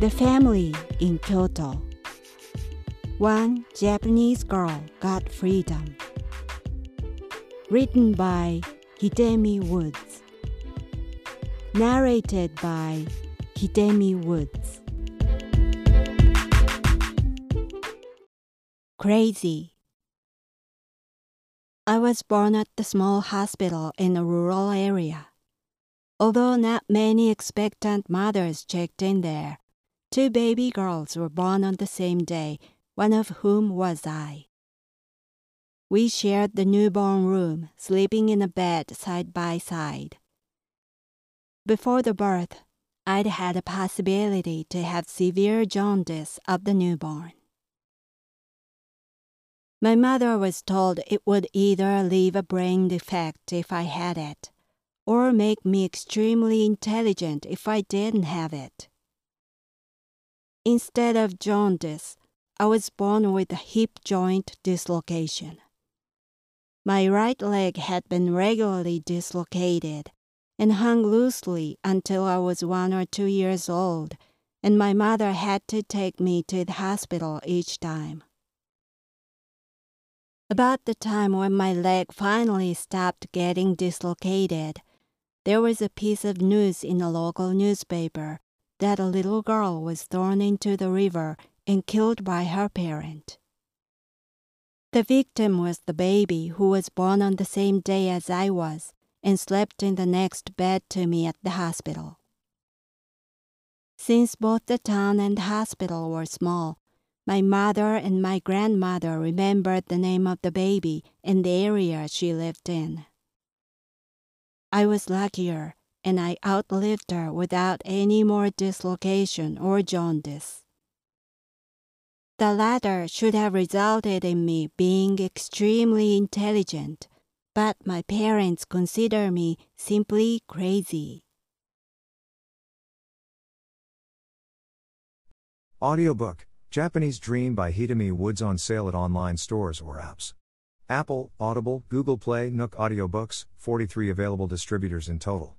The Family in Kyoto. One Japanese girl got freedom. Written by Hidemi Woods. Narrated by Hidemi Woods. Crazy. I was born at the small hospital in a rural area. Although not many expectant mothers checked in there, two baby girls were born on the same day, one of whom was I. We shared the newborn room, sleeping in a bed side by side. Before the birth, I'd had a possibility to have severe jaundice of the newborn. My mother was told it would either leave a brain defect if I had it, or make me extremely intelligent if I didn't have it. Instead of jaundice, I was born with a hip joint dislocation. My right leg had been regularly dislocated and hung loosely until I was one or two years old, and my mother had to take me to the hospital each time. About the time when my leg finally stopped getting dislocated, there was a piece of news in a local newspaper that a little girl was thrown into the river and killed by her parent. The victim was the baby who was born on the same day as I was and slept in the next bed to me at the hospital. Since both the town and the hospital were small, my mother and my grandmother remembered the name of the baby and the area she lived in. I was luckier, and I outlived her without any more dislocation or jaundice. The latter should have resulted in me being extremely intelligent, but my parents consider me simply crazy. Audiobook Japanese Dream by Hidemi Woods on sale at online stores or apps. Apple, Audible, Google Play, Nook Audiobooks, 43 available distributors in total.